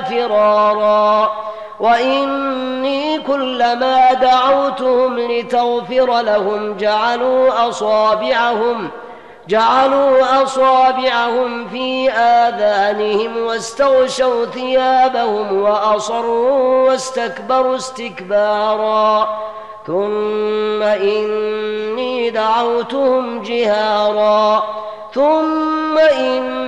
فرارا. وإني كلما دعوتهم لتغفر لهم جعلوا أصابعهم جعلوا أصابعهم في آذانهم واستغشوا ثيابهم وأصروا واستكبروا استكبارا. ثم إني دعوتهم جهارا. ثم إني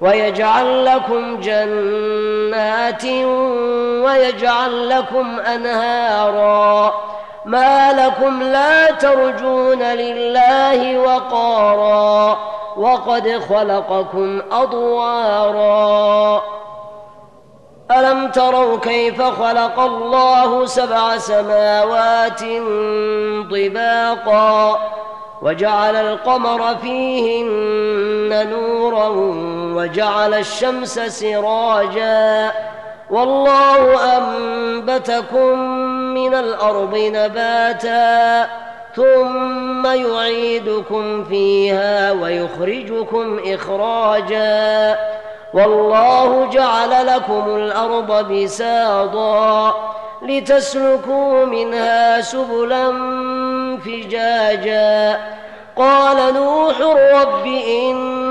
ويجعل لكم جنات ويجعل لكم أنهارا. ما لكم لا ترجون لله وقارا. وقد خلقكم أضوارا. ألم تروا كيف خلق الله سبع سماوات طباقا؟ وجعل القمر فيهن نورا وجعل الشمس سراجا والله أنبتكم من الأرض نباتا ثم يعيدكم فيها ويخرجكم إخراجا والله جعل لكم الأرض بساطا لتسلكوا منها سبلا فجاجا قال نوح رب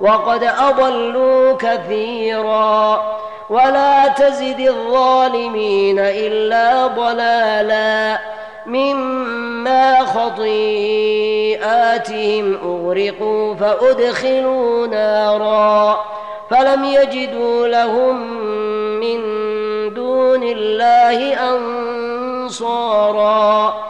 وقد أضلوا كثيرا ولا تزد الظالمين إلا ضلالا مما خطيئاتهم أغرقوا فأدخلوا نارا فلم يجدوا لهم من دون الله أنصارا